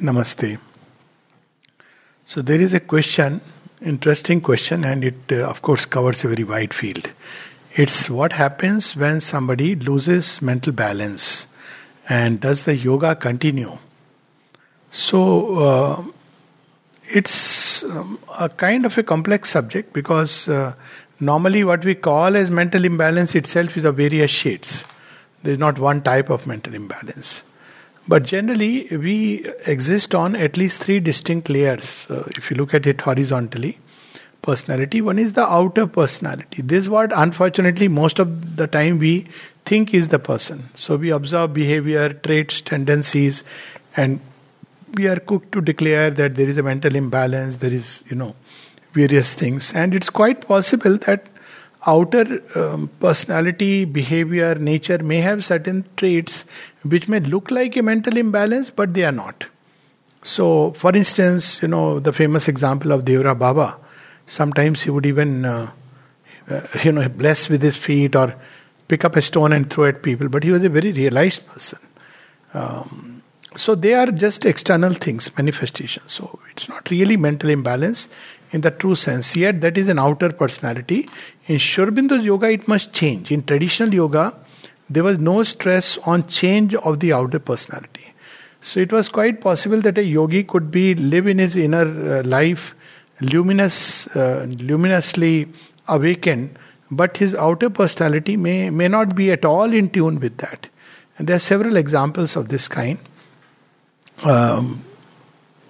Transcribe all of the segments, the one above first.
Namaste. So there is a question, interesting question, and it uh, of course covers a very wide field. It's what happens when somebody loses mental balance, and does the yoga continue? So uh, it's um, a kind of a complex subject because uh, normally what we call as mental imbalance itself is of various shades. There is not one type of mental imbalance. But generally, we exist on at least three distinct layers. Uh, if you look at it horizontally, personality. One is the outer personality. This is what, unfortunately, most of the time we think is the person. So we observe behavior, traits, tendencies, and we are cooked to declare that there is a mental imbalance, there is, you know, various things. And it's quite possible that outer um, personality, behavior, nature may have certain traits which may look like a mental imbalance, but they are not. So, for instance, you know, the famous example of Devraha Baba, sometimes he would even, uh, uh, you know, bless with his feet or pick up a stone and throw at people, but he was a very realized person. Um, so, they are just external things, manifestations. So, it's not really mental imbalance in the true sense. Yet, that is an outer personality. In Sri Aurobindo's yoga, it must change. In traditional yoga, there was no stress on change of the outer personality. So it was quite possible that a yogi could be live in his inner uh, life, luminous, uh, luminously awakened, but his outer personality may may not be at all in tune with that. And there are several examples of this kind. Um,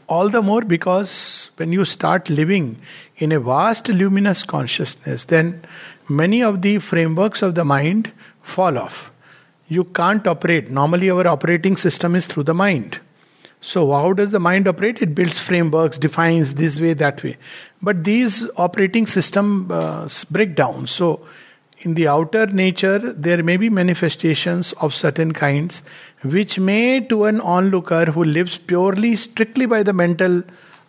all the more because when you start living in a vast luminous consciousness, then many of the frameworks of the mind fall off. You can't operate. Normally, our operating system is through the mind. So, how does the mind operate? It builds frameworks, defines this way, that way. But these operating system uh, break down. So, in the outer nature, there may be manifestations of certain kinds which may, to an onlooker who lives purely, strictly by the mental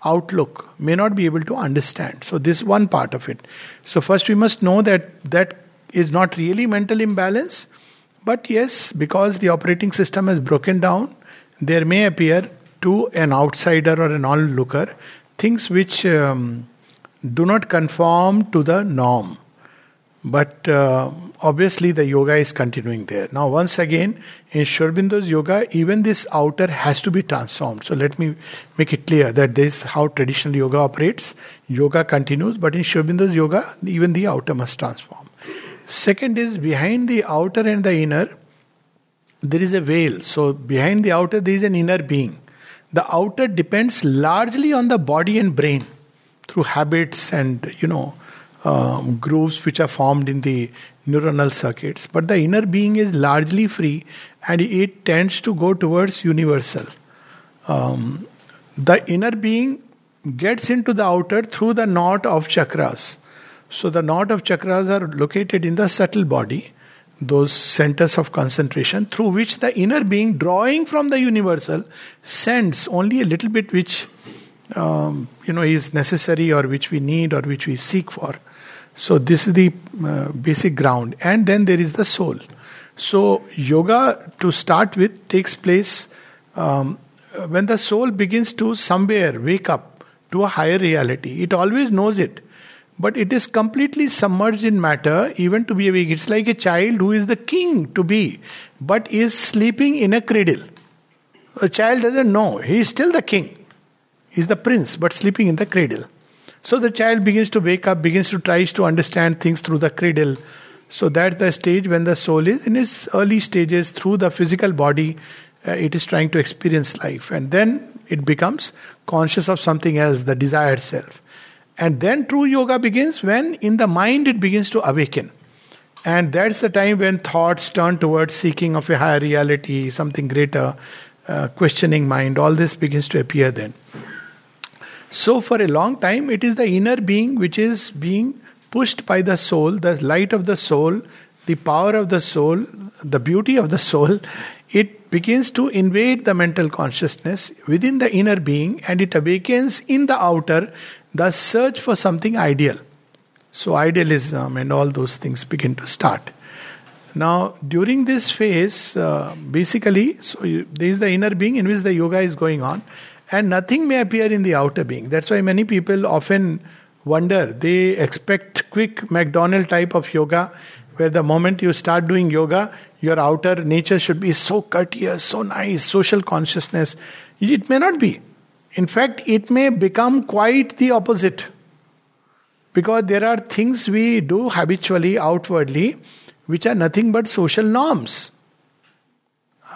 outlook, may not be able to understand. So, this is one part of it. So, first we must know that that is not really mental imbalance, but yes, because the operating system has broken down, there may appear to an outsider or an onlooker things which um, do not conform to the norm. But uh, obviously, the yoga is continuing there. Now, once again, in Sri Aurobindo's yoga, even this outer has to be transformed. So, let me make it clear that this is how traditional yoga operates. Yoga continues, but in Sri Aurobindo's yoga, even the outer must transform. Second is behind the outer and the inner, there is a veil. So, behind the outer, there is an inner being. The outer depends largely on the body and brain through habits and, you know, um, grooves which are formed in the neuronal circuits. But the inner being is largely free and it tends to go towards universal. Um, the inner being gets into the outer through the knot of chakras. So the knot of chakras are located in the subtle body, those centers of concentration through which the inner being, drawing from the universal, sends only a little bit which um, you know is necessary or which we need or which we seek for. So this is the uh, basic ground, and then there is the soul. So yoga, to start with, takes place um, when the soul begins to somewhere wake up to a higher reality. It always knows it but it is completely submerged in matter even to be awake it's like a child who is the king to be but is sleeping in a cradle. A child doesn't know. He is still the king. He's the prince but sleeping in the cradle. So the child begins to wake up begins to tries to understand things through the cradle. So that's the stage when the soul is in its early stages through the physical body uh, it is trying to experience life. And then it becomes conscious of something else the desired self and then true yoga begins when in the mind it begins to awaken. And that's the time when thoughts turn towards seeking of a higher reality, something greater, uh, questioning mind, all this begins to appear then. So, for a long time, it is the inner being which is being pushed by the soul, the light of the soul, the power of the soul, the beauty of the soul. It begins to invade the mental consciousness within the inner being and it awakens in the outer the search for something ideal. So, idealism and all those things begin to start. Now, during this phase, uh, basically, so you, there is the inner being in which the yoga is going on, And nothing may appear in the outer being. That's why many people often wonder. They expect quick McDonald type of yoga, where the moment you start doing yoga, your outer nature should be so courteous, so nice, social consciousness. It may not be. In fact, it may become quite the opposite. Because there are things we do habitually, outwardly, which are nothing but social norms.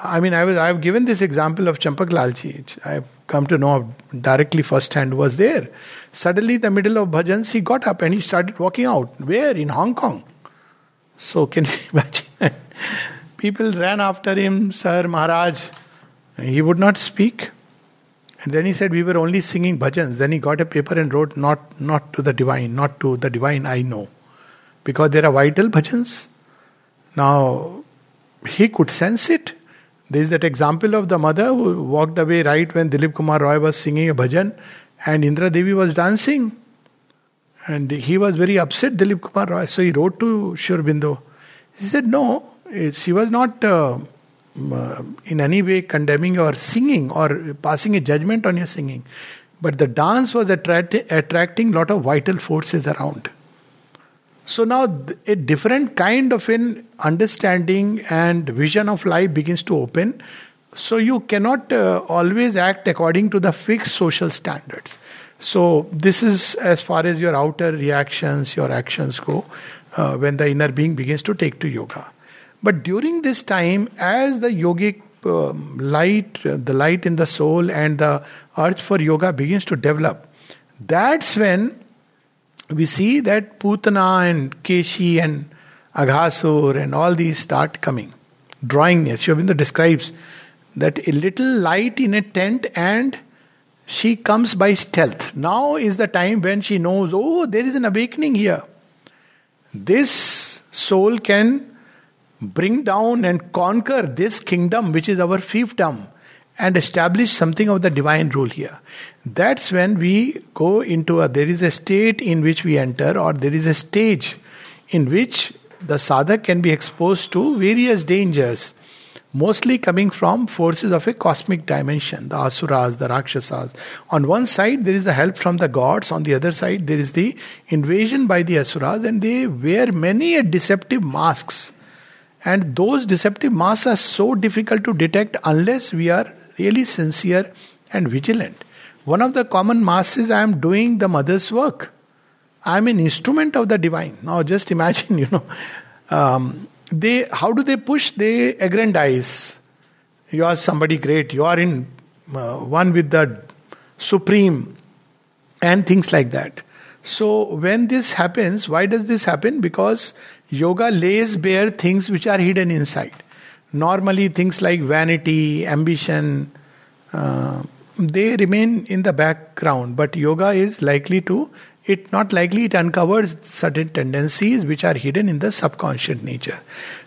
I mean, I was I've given this example of Champak Lalji. I've come to know directly firsthand was there. Suddenly, the middle of bhajans, he got up and he started walking out. Where? In Hong Kong. So can you imagine? People ran after him, Sir Maharaj. He would not speak. And then he said, We were only singing bhajans. Then he got a paper and wrote, Not, not to the divine, not to the divine I know. Because there are vital bhajans. Now, he could sense it. There is that example of the mother who walked away right when Dilip Kumar Roy was singing a bhajan and Indra Devi was dancing. And he was very upset, Dilip Kumar Roy. So he wrote to Sri Aurobindo. He said, No, she was not uh, in any way condemning your singing or passing a judgment on your singing. But the dance was attract- attracting a lot of vital forces around. So now a different kind of an understanding and vision of life begins to open. So you cannot uh, always act according to the fixed social standards. So this is as far as your outer reactions, your actions go, uh, when the inner being begins to take to yoga. But during this time, as the yogic um, light, uh, the light in the soul, and the urge for yoga begins to develop, that's when we see that Putana and Keshi and Aghasur and all these start coming, drawing near. Sri Aurobindo describes that a little light in a tent and she comes by stealth. Now is the time when she knows, oh, there is an awakening here. This soul can bring down and conquer this kingdom, which is our fiefdom, and establish something of the divine rule here. That's when we go into a, there is a state in which we enter, or there is a stage in which the sadhak can be exposed to various dangers, mostly coming from forces of a cosmic dimension, the asuras, the rakshasas. On one side, there is the help from the gods, on the other side, there is the invasion by the asuras, and they wear many deceptive masks. And those deceptive masks are so difficult to detect unless we are really sincere and vigilant. One of the common masks is I am doing the mother's work. I am an instrument of the divine. Now, just imagine, you know, um, they how do they push? They aggrandize. You are somebody great. You are in uh, one with the supreme, and things like that. So, when this happens, why does this happen? Because yoga lays bare things which are hidden inside. Normally, things like vanity, ambition, uh, they remain in the background, but yoga is likely to, it not likely, it uncovers certain tendencies which are hidden in the subconscious nature.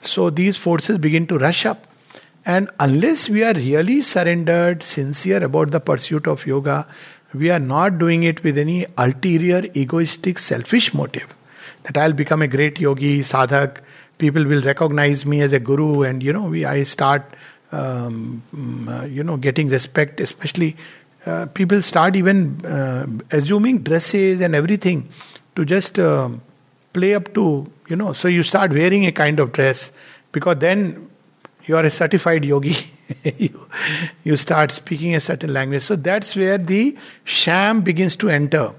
So these forces begin to rush up. And unless we are really surrendered, sincere about the pursuit of yoga, we are not doing it with any ulterior, egoistic, selfish motive. That I'll become a great yogi, sadhak, people will recognize me as a guru, and you know, we I start um, mm, uh, you know, getting respect, especially uh, people start even uh, assuming dresses and everything to just uh, play up to, you know, so you start wearing a kind of dress because then you are a certified yogi. you, you start speaking a certain language. So that's where the sham begins to enter.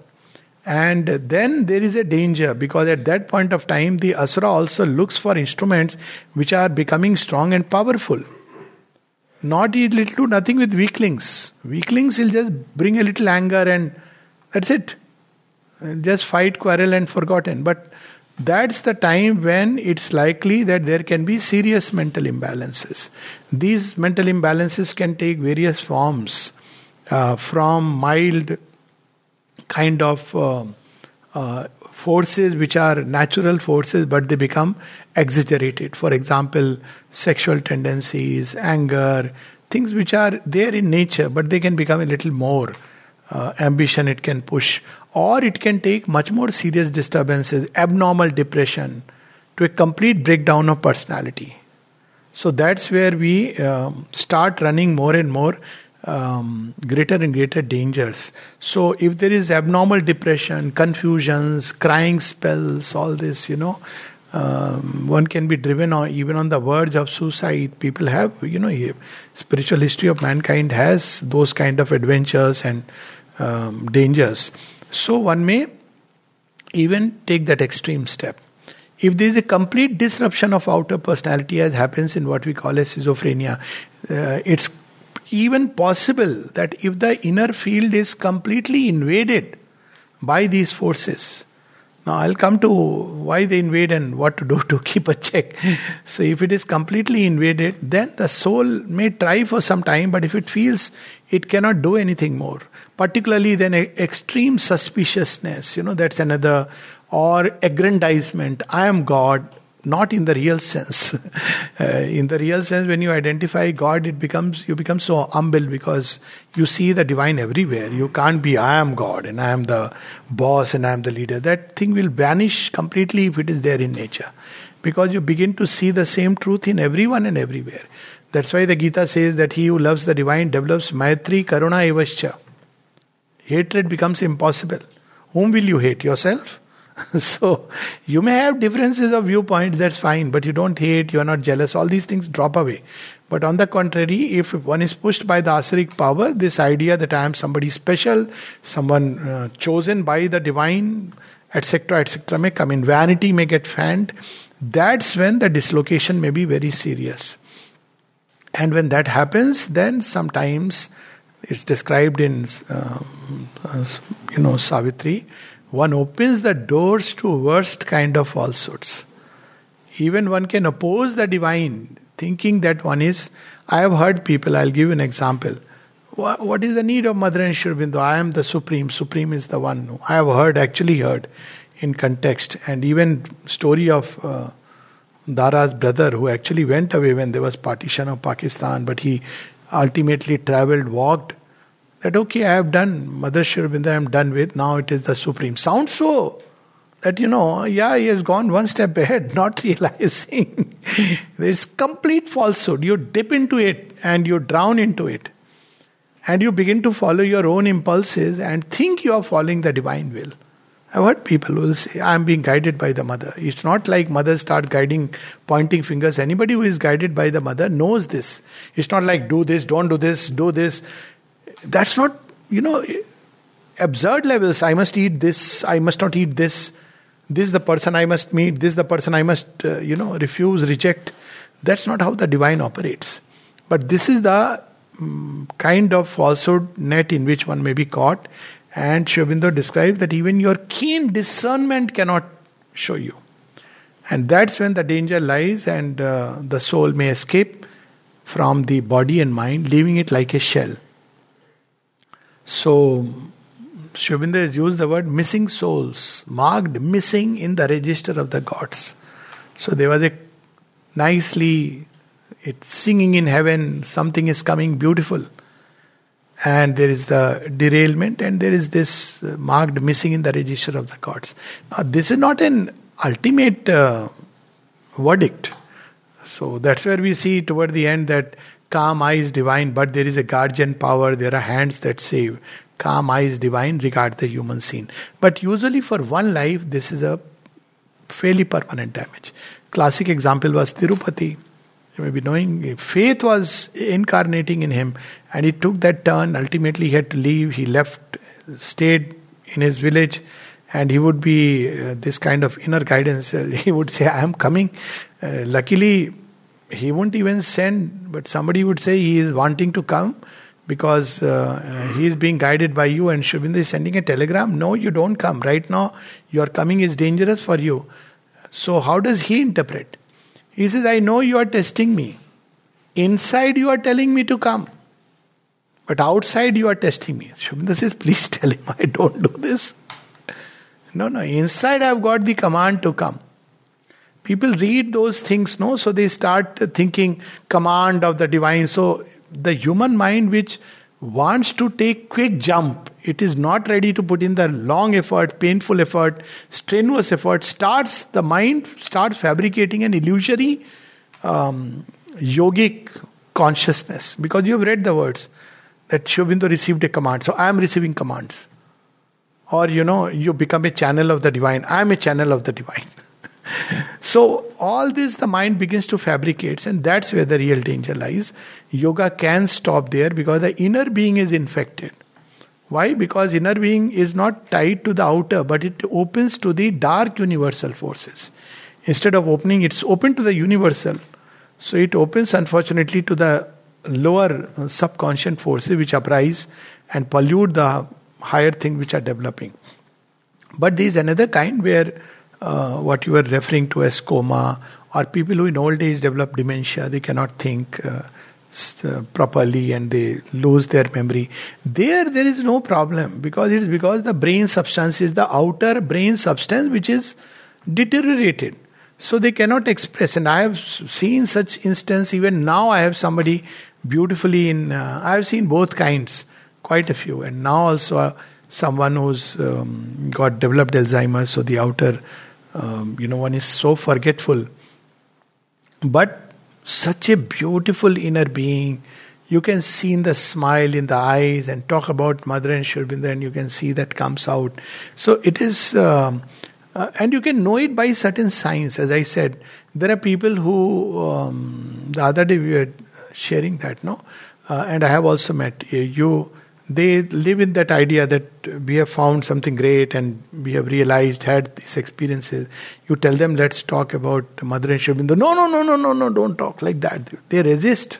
And then there is a danger because at that point of time, the asura also looks for instruments which are becoming strong and powerful. Not little to nothing with weaklings. Weaklings will just bring a little anger and that's it. Just fight, quarrel, and forgotten. But that's the time when it's likely that there can be serious mental imbalances. These mental imbalances can take various forms, uh, from mild kind of uh, uh, forces which are natural forces but they become exaggerated. For example, sexual tendencies, anger, things which are there in nature but they can become a little more. Uh, ambition it can push, or it can take much more serious disturbances, abnormal depression, to a complete breakdown of personality. So that's where we um, start running more and more um, greater and greater dangers. So, if there is abnormal depression, confusions, crying spells, all this, you know, um, one can be driven on even on the verge of suicide. People have, you know, spiritual history of mankind has those kind of adventures and um, dangers. So, one may even take that extreme step. If there is a complete disruption of outer personality, as happens in what we call as schizophrenia, uh, it's even possible that if the inner field is completely invaded by these forces, now I'll come to why they invade and what to do to keep a check. So if it is completely invaded, then the soul may try for some time, but if it feels it cannot do anything more, particularly then extreme suspiciousness, you know, that's another, or aggrandizement, I am God, not in the real sense. uh, in the real sense, when you identify God, it becomes you become so humble because you see the divine everywhere. You can't be I am God and I am the boss and I am the leader. That thing will vanish completely if it is there in nature, because you begin to see the same truth in everyone and everywhere. That's why the Gita says that he who loves the divine develops Maitri Karuna Evascha. Hatred becomes impossible. Whom will you hate? Yourself? so you may have differences of viewpoints, that's fine, but you don't hate, you are not jealous, all these things drop away. But on the contrary, if one is pushed by the asuric power, this idea that I am somebody special, someone uh, chosen by the divine, etc., etc., may come in. Vanity may get fanned. That's when the dislocation may be very serious. And when that happens, then sometimes it's described in, uh, you know, Savitri one opens the doors to worst kind of falsehoods. Even one can oppose the divine, thinking that one is. I have heard people, I'll give you an example. What is the need of Mother and I am the Supreme. Supreme is the one. I have heard, actually heard, in context, and even story of uh, Dara's brother who actually went away when there was partition of Pakistan, but he ultimately traveled, walked that okay, I have done Mother Sri Aurobindo, I am done with, now it is the Supreme. Sounds so that you know, yeah, he has gone one step ahead, not realizing there's complete falsehood. You dip into it and you drown into it. And you begin to follow your own impulses and think you are following the divine will. I've heard people will say, I'm being guided by the mother. It's not like mothers start guiding, pointing fingers. Anybody who is guided by the mother knows this. It's not like do this, don't do this, do this that's not, you know, absurd levels. I must eat this, I must not eat this. This is the person I must meet, this is the person I must, uh, you know, refuse, reject. That's not how the divine operates. But this is the um, kind of falsehood net in which one may be caught. And Sri Aurobindo describes that even your keen discernment cannot show you. And that's when the danger lies, and uh, the soul may escape from the body and mind, leaving it like a shell. So, Sri Aurobindo has used the word missing souls, marked missing in the register of the gods. So there was a nicely it's singing in heaven, something is coming beautiful. And there is the derailment, and there is this uh, marked missing in the register of the gods. Now, this is not an ultimate uh, verdict. So that's where we see toward the end that Calm eye is divine, but there is a guardian power, there are hands that save. Calm eye is divine, regard the human scene. But usually for one life, this is a fairly permanent damage. Classic example was Tirupati. You may be knowing faith was incarnating in him, and he took that turn. Ultimately, he had to leave. He left, stayed in his village, and he would be uh, this kind of inner guidance. Uh, he would say, I am coming. Uh, luckily, he won't even send, but somebody would say he is wanting to come because uh, he is being guided by you, and Aurobindo is sending a telegram. No, you don't come. Right now, your coming is dangerous for you. So, how does he interpret? He says, I know you are testing me. Inside, you are telling me to come. But outside, you are testing me. Aurobindo says, Please tell him I don't do this. No, no. Inside, I have got the command to come people read those things no so they start thinking command of the divine so the human mind which wants to take quick jump it is not ready to put in the long effort painful effort strenuous effort starts the mind starts fabricating an illusory um, yogic consciousness because you have read the words that Sri Aurobindo received a command, so I am receiving commands. Or, you know, you become a channel of the divine. I am a channel of the divine. so, all this the mind begins to fabricate, and that's where the real danger lies. Yoga can stop there because the inner being is infected. Why? Because inner being is not tied to the outer, but it opens to the dark universal forces. Instead of opening, it's open to the universal. So it opens, unfortunately, to the lower uh, subconscious forces which uprise and pollute the higher things which are developing. But there is another kind where uh, what you were referring to as coma, or people who in old age develop dementia, they cannot think. Uh, uh, properly and they lose their memory. There there is no problem because it is because the brain substance is the outer brain substance which is deteriorated. So they cannot express. And i have seen such instance. Even now i have somebody beautifully in uh, i have seen both kinds quite a few. And now also uh, someone who's um, got developed alzheimer's so the outer um, you know one is so forgetful but such a beautiful inner being. You can see in the smile in the eyes and talk about Mother and Sri Aurobindo, and you can see that comes out. So it is, um, uh, and you can know it by certain signs. As I said, there are people who, um, the other day we were sharing that, no? Uh, and I have also met uh, you they live in that idea that we have found something great and we have realized, had these experiences. You tell them, let's talk about Mother and Aurobindo. No, no, no, no, no, no, don't talk like that. They resist,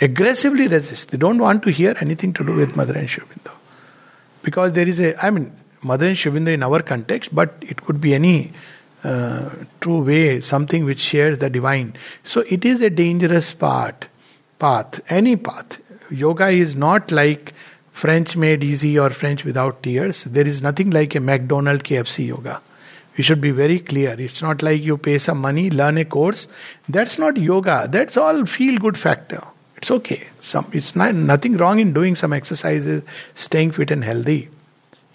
aggressively resist. They don't want to hear anything to do with Mother and Aurobindo. Because there is a, I mean, Mother and Aurobindo in our context, but it could be any uh, true way, something which shares the divine. So it is a dangerous part, path, any path. Yoga is not like French made easy or French without tears. There is nothing like a McDonald KFC yoga. We should be very clear. It's not like you pay some money, learn a course. That's not yoga. That's all feel good factor. It's okay. Some, it's not, nothing wrong in doing some exercises, staying fit and healthy.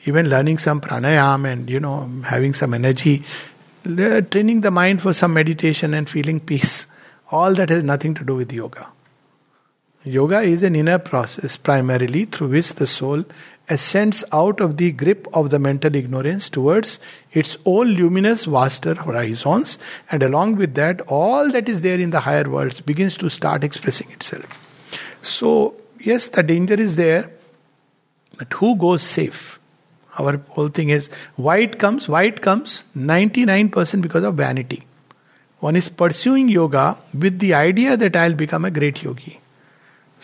Even learning some pranayam and you know having some energy, training the mind for some meditation and feeling peace. All that has nothing to do with yoga. Yoga is an inner process primarily through which the soul ascends out of the grip of the mental ignorance towards its own luminous, vaster horizons, and along with that, all that is there in the higher worlds begins to start expressing itself. So, yes, the danger is there, but who goes safe? Our whole thing is why it comes, why it comes 99% because of vanity. One is pursuing yoga with the idea that I'll become a great yogi.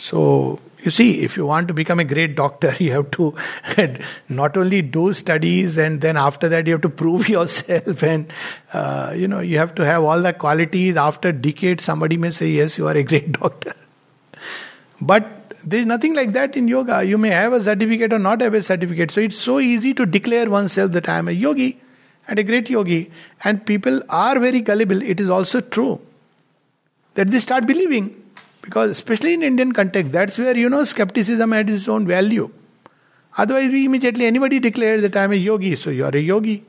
So, you see, if you want to become a great doctor, you have to not only do studies and then after that you have to prove yourself and, uh, you know, you have to have all the qualities. After decades, somebody may say, yes, you are a great doctor. But there's nothing like that in yoga. You may have a certificate or not have a certificate. So it's so easy to declare oneself that I am a yogi and a great yogi. And people are very gullible. It is also true that they start believing because, especially in Indian context, that's where, you know, skepticism had its own value. Otherwise, we immediately, anybody declares that I'm a yogi, so you're a yogi.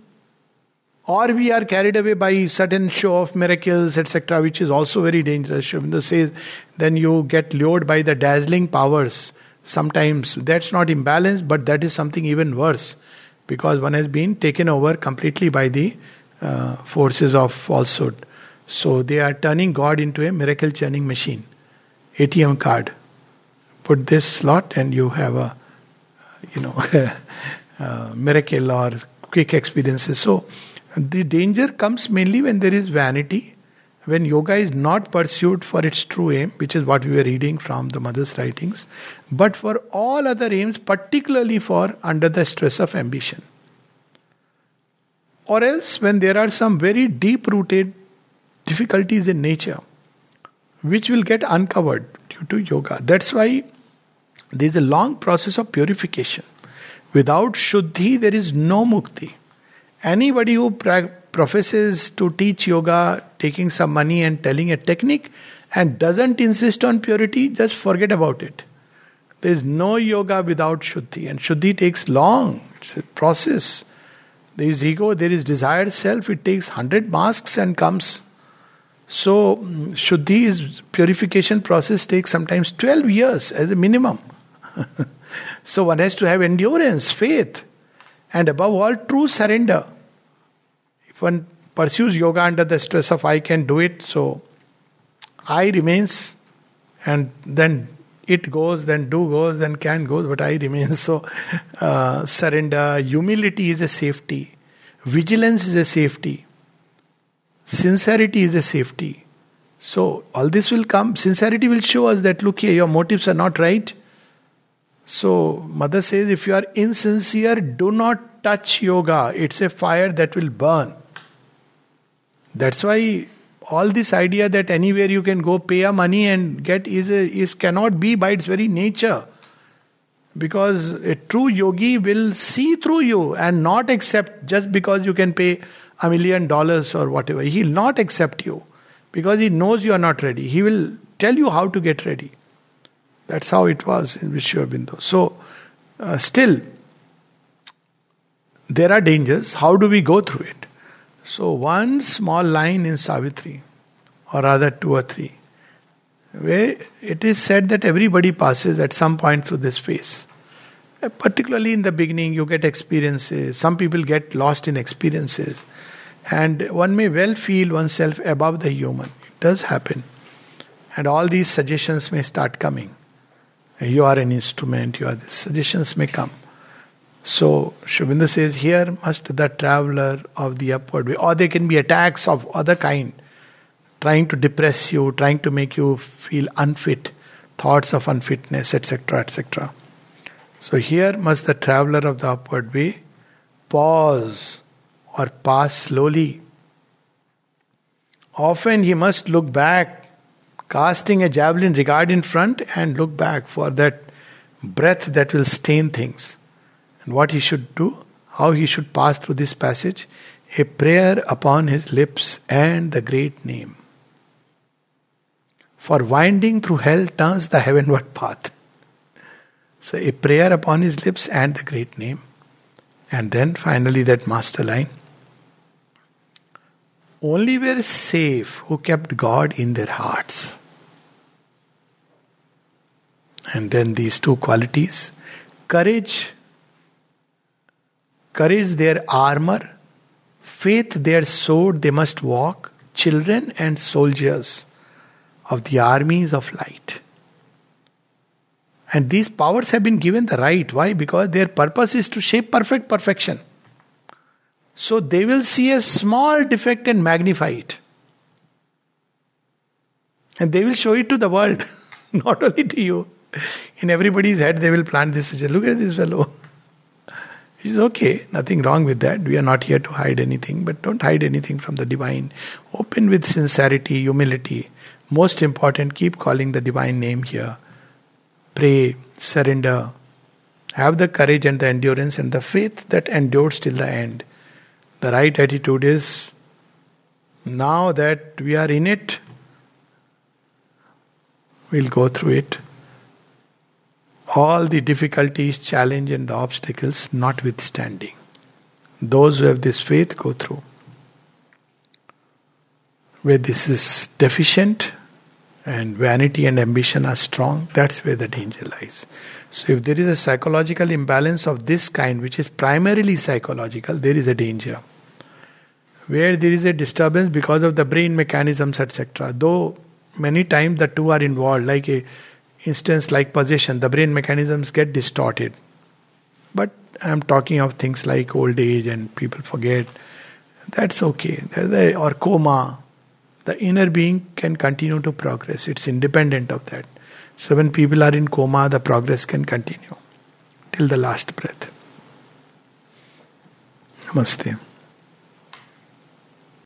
Or we are carried away by certain show of miracles, etc., which is also very dangerous. Aurobindo says, then you get lured by the dazzling powers. Sometimes that's not imbalance, but that is something even worse because one has been taken over completely by the uh, forces of falsehood. So they are turning God into a miracle churning machine. ATM card. Put this slot, and you have a, you know, miracle or quick experiences. So the danger comes mainly when there is vanity, when yoga is not pursued for its true aim, which is what we were reading from the mother's writings, but for all other aims, particularly for under the stress of ambition. Or else, when there are some very deep rooted difficulties in nature, which will get uncovered due to yoga. That's why there is a long process of purification. Without Shuddhi, there is no Mukti. Anybody who pra- professes to teach yoga, taking some money and telling a technique, and doesn't insist on purity, just forget about it. There is no yoga without Shuddhi, and Shuddhi takes long. It's a process. There is ego, there is desired self, it takes hundred masks and comes so, Shuddhi's purification process takes sometimes 12 years as a minimum. so one has to have endurance, faith, and above all, true surrender. If one pursues yoga under the stress of I can do it, so I remains, and then it goes, then do goes, then can goes, but I remains. So, uh, surrender, humility is a safety, vigilance is a safety, sincerity is a safety. So, all this will come. Sincerity will show us that, look here, your motives are not right. So, Mother says, if you are insincere, do not touch yoga. It's a fire that will burn. That's why all this idea that anywhere you can go pay a money and get is, a, is cannot be by its very nature. Because a true yogi will see through you and not accept just because you can pay a million dollars or whatever. He will not accept you because he knows you are not ready. He will tell you how to get ready. That's how it was in Vishwabindo. So, uh, still, there are dangers. How do we go through it? So, one small line in Savitri, or rather two or three, where it is said that everybody passes at some point through this phase. Particularly in the beginning, you get experiences. Some people get lost in experiences. And one may well feel oneself above the human. It does happen. And all these suggestions may start coming. You are an instrument, you are. Suggestions may come. So Sri says, here must the traveler of the upward way, or there can be attacks of other kind, trying to depress you, trying to make you feel unfit, thoughts of unfitness, etc., etc. So here must the traveler of the upward way pause or pass slowly. Often he must look back, casting a javelin, regard in front and look back for that breath that will stain things and what he should do, how he should pass through this passage a prayer upon his lips and the great name. For winding through hell turns the heavenward path. So, a prayer upon his lips and the great name. And then finally, that master line. Only were safe who kept God in their hearts. And then these two qualities courage courage their armor, faith their sword, they must walk, children and soldiers of the armies of light. And these powers have been given the right. Why? Because their purpose is to shape perfect perfection. So they will see a small defect and magnify it. And they will show it to the world, not only to you. In everybody's head, they will plant this. Look at this fellow. It's okay, nothing wrong with that. We are not here to hide anything, but don't hide anything from the divine. Open with sincerity, humility. Most important, keep calling the divine name here. Pray, surrender. Have the courage and the endurance and the faith that endures till the end. The right attitude is now that we are in it, we'll go through it all the difficulties, challenge, and the obstacles notwithstanding. Those who have this faith go through. Where this is deficient and vanity and ambition are strong, that's where the danger lies. So, if there is a psychological imbalance of this kind, which is primarily psychological, there is a danger. Where there is a disturbance because of the brain mechanisms, etc., though many times the two are involved, like a instance like possession, the brain mechanisms get distorted. But I'm talking of things like old age and people forget. That's okay. or coma. The inner being can continue to progress. It's independent of that. So when people are in coma, the progress can continue till the last breath. Namaste.